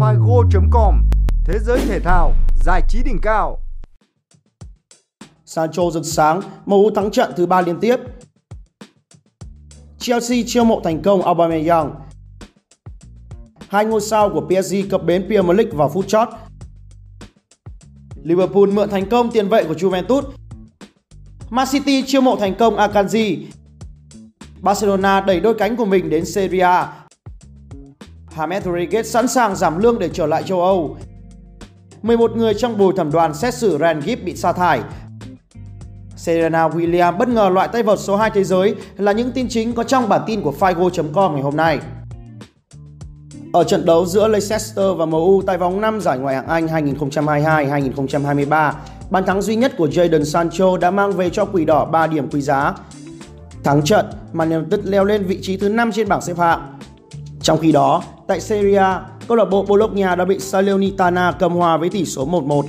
figo.com Thế giới thể thao, giải trí đỉnh cao. Sancho rực sáng, MU thắng trận thứ ba liên tiếp. Chelsea chiêu mộ thành công Aubameyang. Hai ngôi sao của PSG cập bến Premier League vào phút chót. Liverpool mượn thành công tiền vệ của Juventus. Man City chiêu mộ thành công Akanji. Barcelona đẩy đôi cánh của mình đến Serie A. James Rodriguez sẵn sàng giảm lương để trở lại châu Âu. 11 người trong bồi thẩm đoàn xét xử Ryan Gibbs bị sa thải. Serena Williams bất ngờ loại tay vợt số 2 thế giới là những tin chính có trong bản tin của Figo.com ngày hôm nay. Ở trận đấu giữa Leicester và MU tại vòng 5 giải Ngoại hạng Anh 2022-2023, bàn thắng duy nhất của Jadon Sancho đã mang về cho Quỷ Đỏ 3 điểm quý giá. Thắng trận, Man United leo lên vị trí thứ 5 trên bảng xếp hạng. Trong khi đó, tại Serie A, câu lạc bộ Bologna đã bị Salernitana cầm hòa với tỷ số 1-1.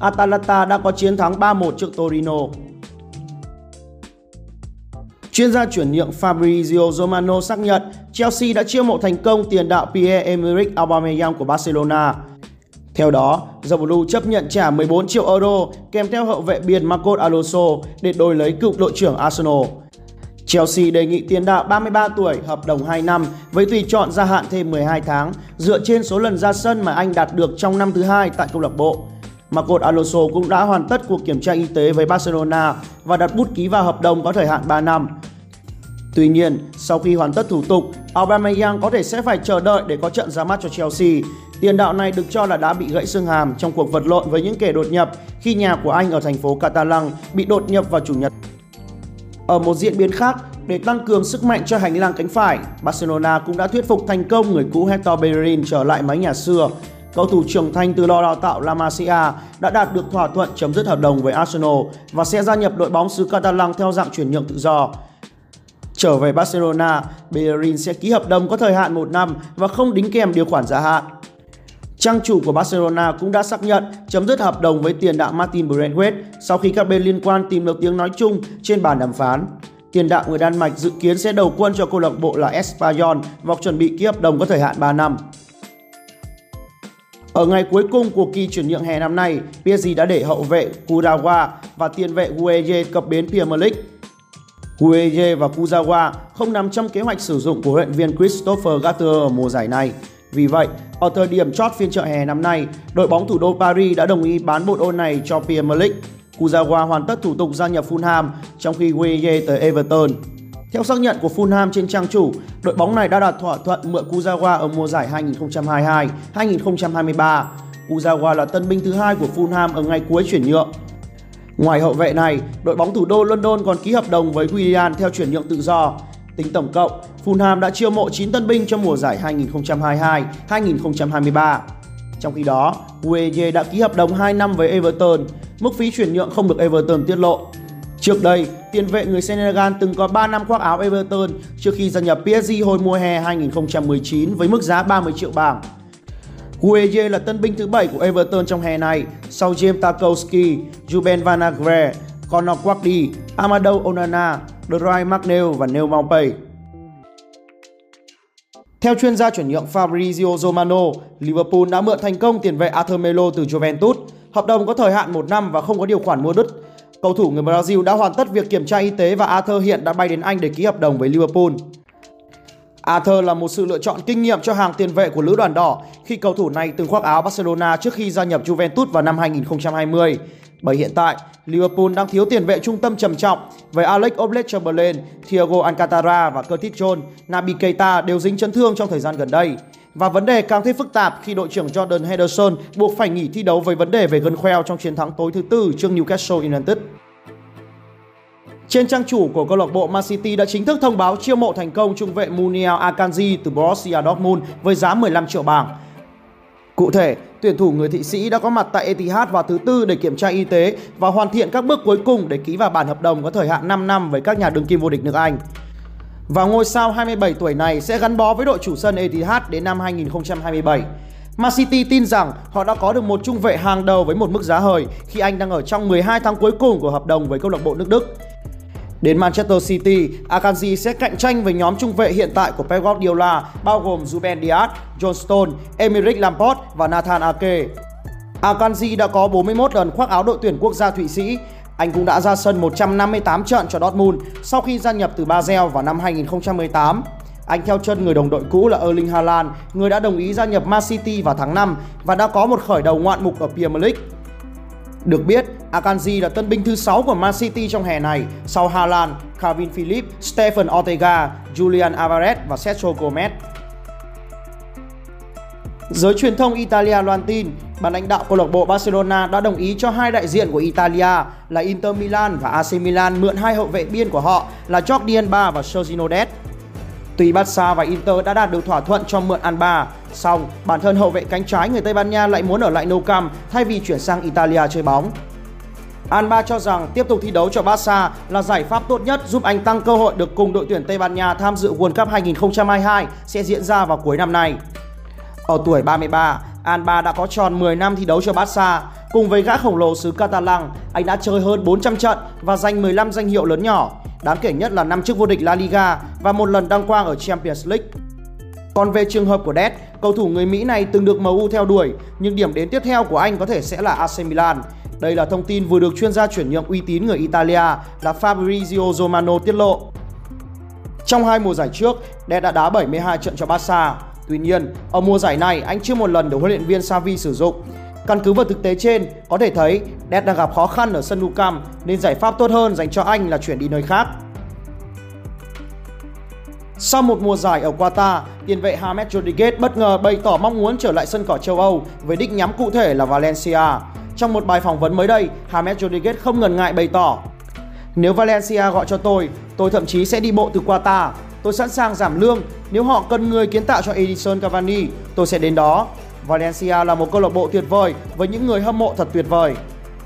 Atalanta đã có chiến thắng 3-1 trước Torino. Chuyên gia chuyển nhượng Fabrizio Romano xác nhận Chelsea đã chiêu mộ thành công tiền đạo Pierre-Emerick Aubameyang của Barcelona. Theo đó, The Blue chấp nhận trả 14 triệu euro kèm theo hậu vệ biên Marcos Alonso để đổi lấy cựu đội trưởng Arsenal. Chelsea đề nghị tiền đạo 33 tuổi hợp đồng 2 năm với tùy chọn gia hạn thêm 12 tháng dựa trên số lần ra sân mà anh đạt được trong năm thứ hai tại câu lạc bộ. Marco Alonso cũng đã hoàn tất cuộc kiểm tra y tế với Barcelona và đặt bút ký vào hợp đồng có thời hạn 3 năm. Tuy nhiên, sau khi hoàn tất thủ tục, Aubameyang có thể sẽ phải chờ đợi để có trận ra mắt cho Chelsea. Tiền đạo này được cho là đã bị gãy xương hàm trong cuộc vật lộn với những kẻ đột nhập khi nhà của anh ở thành phố Catalan bị đột nhập vào chủ nhật. Ở một diễn biến khác, để tăng cường sức mạnh cho hành lang cánh phải, Barcelona cũng đã thuyết phục thành công người cũ Hector Bellerin trở lại mái nhà xưa. Cầu thủ trưởng thành từ lò đào tạo La Masia đã đạt được thỏa thuận chấm dứt hợp đồng với Arsenal và sẽ gia nhập đội bóng xứ Catalan theo dạng chuyển nhượng tự do. Trở về Barcelona, Bellerin sẽ ký hợp đồng có thời hạn 1 năm và không đính kèm điều khoản gia hạn. Trang chủ của Barcelona cũng đã xác nhận chấm dứt hợp đồng với tiền đạo Martin Braithwaite sau khi các bên liên quan tìm được tiếng nói chung trên bàn đàm phán. Tiền đạo người Đan Mạch dự kiến sẽ đầu quân cho câu lạc bộ là Espanyol và chuẩn bị ký hợp đồng có thời hạn 3 năm. Ở ngày cuối cùng của kỳ chuyển nhượng hè năm nay, PSG đã để hậu vệ Kurawa và tiền vệ Gueye cập bến Premier League. Gueye và Kurzawa không nằm trong kế hoạch sử dụng của huấn luyện viên Christopher Gattuso ở mùa giải này. Vì vậy, ở thời điểm chót phiên chợ hè năm nay, đội bóng thủ đô Paris đã đồng ý bán bộ đôi này cho Premier League. Kuzawa hoàn tất thủ tục gia nhập Fulham trong khi Gueye tới Everton. Theo xác nhận của Fulham trên trang chủ, đội bóng này đã đạt thỏa thuận mượn Kuzawa ở mùa giải 2022-2023. Kuzawa là tân binh thứ hai của Fulham ở ngày cuối chuyển nhượng. Ngoài hậu vệ này, đội bóng thủ đô London còn ký hợp đồng với Willian theo chuyển nhượng tự do. Tính tổng cộng, Fulham đã chiêu mộ 9 tân binh trong mùa giải 2022-2023. Trong khi đó, Gueye đã ký hợp đồng 2 năm với Everton, mức phí chuyển nhượng không được Everton tiết lộ. Trước đây, tiền vệ người Senegal từng có 3 năm khoác áo Everton trước khi gia nhập PSG hồi mùa hè 2019 với mức giá 30 triệu bảng. Gueye là tân binh thứ 7 của Everton trong hè này sau James Tarkowski, Ruben Van Aagre, Conor Quagdy, Amadou Onana, Dry McNeil và Neil Maupay. Theo chuyên gia chuyển nhượng Fabrizio Romano, Liverpool đã mượn thành công tiền vệ Arthur Melo từ Juventus. Hợp đồng có thời hạn 1 năm và không có điều khoản mua đứt. Cầu thủ người Brazil đã hoàn tất việc kiểm tra y tế và Arthur hiện đã bay đến Anh để ký hợp đồng với Liverpool. Arthur là một sự lựa chọn kinh nghiệm cho hàng tiền vệ của lữ đoàn đỏ khi cầu thủ này từng khoác áo Barcelona trước khi gia nhập Juventus vào năm 2020. Bởi hiện tại, Liverpool đang thiếu tiền vệ trung tâm trầm trọng với Alex Oxlade-Chamberlain, Thiago Alcantara và Curtis Jones, Naby Keita đều dính chấn thương trong thời gian gần đây. Và vấn đề càng thêm phức tạp khi đội trưởng Jordan Henderson buộc phải nghỉ thi đấu với vấn đề về gân khoeo trong chiến thắng tối thứ tư trước Newcastle United. Trên trang chủ của câu lạc bộ Man City đã chính thức thông báo chiêu mộ thành công trung vệ Muniel Akanji từ Borussia Dortmund với giá 15 triệu bảng. Cụ thể, tuyển thủ người Thụy Sĩ đã có mặt tại Etihad vào thứ tư để kiểm tra y tế và hoàn thiện các bước cuối cùng để ký vào bản hợp đồng có thời hạn 5 năm với các nhà đương kim vô địch nước Anh. Và ngôi sao 27 tuổi này sẽ gắn bó với đội chủ sân Etihad đến năm 2027. Man City tin rằng họ đã có được một trung vệ hàng đầu với một mức giá hời khi anh đang ở trong 12 tháng cuối cùng của hợp đồng với câu lạc bộ nước Đức. Đến Manchester City, Akanji sẽ cạnh tranh với nhóm trung vệ hiện tại của Pep Guardiola bao gồm Ruben Dias, John Stone, Emerick Lampard và Nathan Ake. Akanji đã có 41 lần khoác áo đội tuyển quốc gia Thụy Sĩ. Anh cũng đã ra sân 158 trận cho Dortmund sau khi gia nhập từ Basel vào năm 2018. Anh theo chân người đồng đội cũ là Erling Haaland, người đã đồng ý gia nhập Man City vào tháng 5 và đã có một khởi đầu ngoạn mục ở Premier League. Được biết, Akanji là tân binh thứ 6 của Man City trong hè này sau Haaland, Calvin Phillips, Stephen Ortega, Julian Alvarez và Sergio Gomez. Giới truyền thông Italia loan tin, ban lãnh đạo câu lạc bộ Barcelona đã đồng ý cho hai đại diện của Italia là Inter Milan và AC Milan mượn hai hậu vệ biên của họ là Jordi Alba và Sergio Des. Tuy Barca và Inter đã đạt được thỏa thuận cho mượn Alba, song bản thân hậu vệ cánh trái người Tây Ban Nha lại muốn ở lại Nou Camp thay vì chuyển sang Italia chơi bóng. Alba cho rằng tiếp tục thi đấu cho Barca là giải pháp tốt nhất giúp anh tăng cơ hội được cùng đội tuyển Tây Ban Nha tham dự World Cup 2022 sẽ diễn ra vào cuối năm nay. Ở tuổi 33, Alba đã có tròn 10 năm thi đấu cho Barca. Cùng với gã khổng lồ xứ Catalan, anh đã chơi hơn 400 trận và giành 15 danh hiệu lớn nhỏ. Đáng kể nhất là năm chức vô địch La Liga và một lần đăng quang ở Champions League. Còn về trường hợp của Dead, cầu thủ người Mỹ này từng được MU theo đuổi, nhưng điểm đến tiếp theo của anh có thể sẽ là AC Milan. Đây là thông tin vừa được chuyên gia chuyển nhượng uy tín người Italia là Fabrizio Romano tiết lộ. Trong hai mùa giải trước, Đe đã đá 72 trận cho Barca. Tuy nhiên, ở mùa giải này anh chưa một lần được huấn luyện viên Xavi sử dụng. Căn cứ vào thực tế trên, có thể thấy Đe đang gặp khó khăn ở sân Nou Camp nên giải pháp tốt hơn dành cho anh là chuyển đi nơi khác. Sau một mùa giải ở Qatar, tiền vệ James Rodriguez bất ngờ bày tỏ mong muốn trở lại sân cỏ châu Âu với đích nhắm cụ thể là Valencia. Trong một bài phỏng vấn mới đây, James Rodriguez không ngần ngại bày tỏ Nếu Valencia gọi cho tôi, tôi thậm chí sẽ đi bộ từ Qatar. Tôi sẵn sàng giảm lương. Nếu họ cần người kiến tạo cho Edison Cavani, tôi sẽ đến đó. Valencia là một câu lạc bộ tuyệt vời với những người hâm mộ thật tuyệt vời.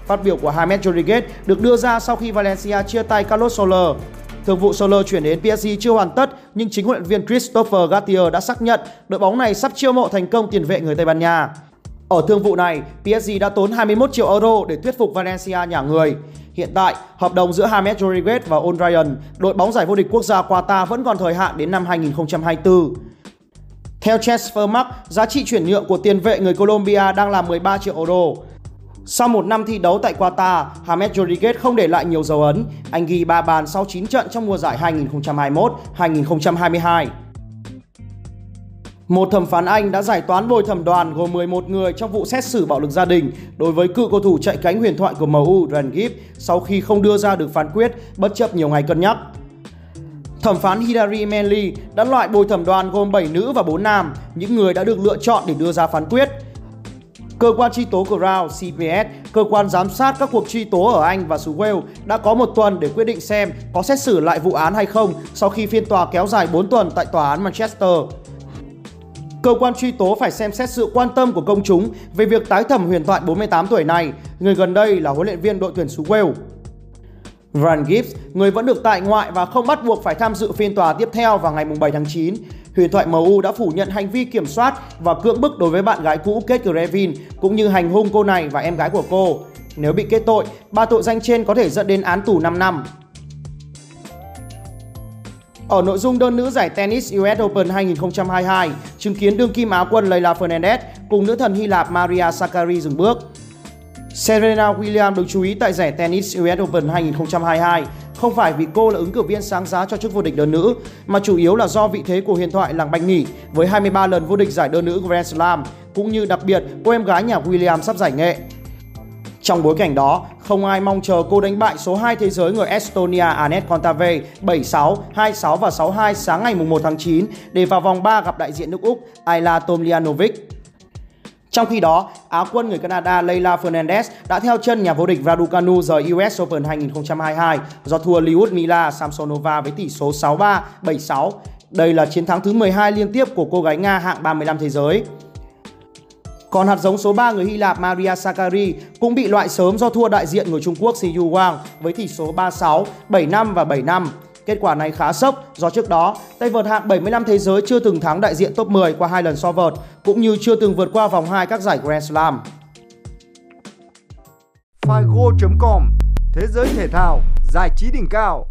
Phát biểu của James Rodriguez được đưa ra sau khi Valencia chia tay Carlos Soler. Thương vụ Soler chuyển đến PSG chưa hoàn tất, nhưng chính huấn luyện viên Christopher Gattier đã xác nhận đội bóng này sắp chiêu mộ thành công tiền vệ người Tây Ban Nha. Ở thương vụ này, PSG đã tốn 21 triệu euro để thuyết phục Valencia nhả người. Hiện tại, hợp đồng giữa James Rodriguez và On Ryan, đội bóng giải vô địch quốc gia Qatar vẫn còn thời hạn đến năm 2024. Theo Transfermarkt, giá trị chuyển nhượng của tiền vệ người Colombia đang là 13 triệu euro. Sau một năm thi đấu tại Qatar, James Rodriguez không để lại nhiều dấu ấn. Anh ghi 3 bàn sau 9 trận trong mùa giải 2021-2022. Một thẩm phán Anh đã giải toán bồi thẩm đoàn gồm 11 người trong vụ xét xử bạo lực gia đình đối với cựu cầu thủ chạy cánh huyền thoại của MU Ryan Gibbs sau khi không đưa ra được phán quyết bất chấp nhiều ngày cân nhắc. Thẩm phán Hilary Manley đã loại bồi thẩm đoàn gồm 7 nữ và 4 nam, những người đã được lựa chọn để đưa ra phán quyết. Cơ quan truy tố Crown CPS, cơ quan giám sát các cuộc truy tố ở Anh và xứ Wales đã có một tuần để quyết định xem có xét xử lại vụ án hay không sau khi phiên tòa kéo dài 4 tuần tại tòa án Manchester. Cơ quan truy tố phải xem xét sự quan tâm của công chúng về việc tái thẩm huyền thoại 48 tuổi này, người gần đây là huấn luyện viên đội tuyển xứ Wales. Van Gibbs, người vẫn được tại ngoại và không bắt buộc phải tham dự phiên tòa tiếp theo vào ngày 7 tháng 9. Huyền thoại MU đã phủ nhận hành vi kiểm soát và cưỡng bức đối với bạn gái cũ Kate Grevin cũng như hành hung cô này và em gái của cô. Nếu bị kết tội, ba tội danh trên có thể dẫn đến án tù 5 năm. Ở nội dung đơn nữ giải tennis US Open 2022, chứng kiến đương kim Áo quân Leila Fernandez cùng nữ thần Hy Lạp Maria Sakkari dừng bước. Serena Williams được chú ý tại giải tennis US Open 2022 không phải vì cô là ứng cử viên sáng giá cho chức vô địch đơn nữ, mà chủ yếu là do vị thế của huyền thoại làng banh nghỉ với 23 lần vô địch giải đơn nữ Grand Slam, cũng như đặc biệt cô em gái nhà Williams sắp giải nghệ. Trong bối cảnh đó, không ai mong chờ cô đánh bại số 2 thế giới người Estonia Anet Kontave 76, 26 và 62 sáng ngày 1 tháng 9 để vào vòng 3 gặp đại diện nước Úc Ayla Tomljanovic. Trong khi đó, Áo quân người Canada Leila Fernandez đã theo chân nhà vô địch Raducanu rời US Open 2022 do thua Lyudmila Samsonova với tỷ số 6-3, 7-6. Đây là chiến thắng thứ 12 liên tiếp của cô gái Nga hạng 35 thế giới. Còn hạt giống số 3 người Hy Lạp Maria Sakkari cũng bị loại sớm do thua đại diện người Trung Quốc Siyu Wang với tỷ số 36, 75 và 75. Kết quả này khá sốc do trước đó, tay vợt hạng 75 thế giới chưa từng thắng đại diện top 10 qua hai lần so vợt, cũng như chưa từng vượt qua vòng 2 các giải Grand Slam. Figo.com Thế giới thể thao, giải trí đỉnh cao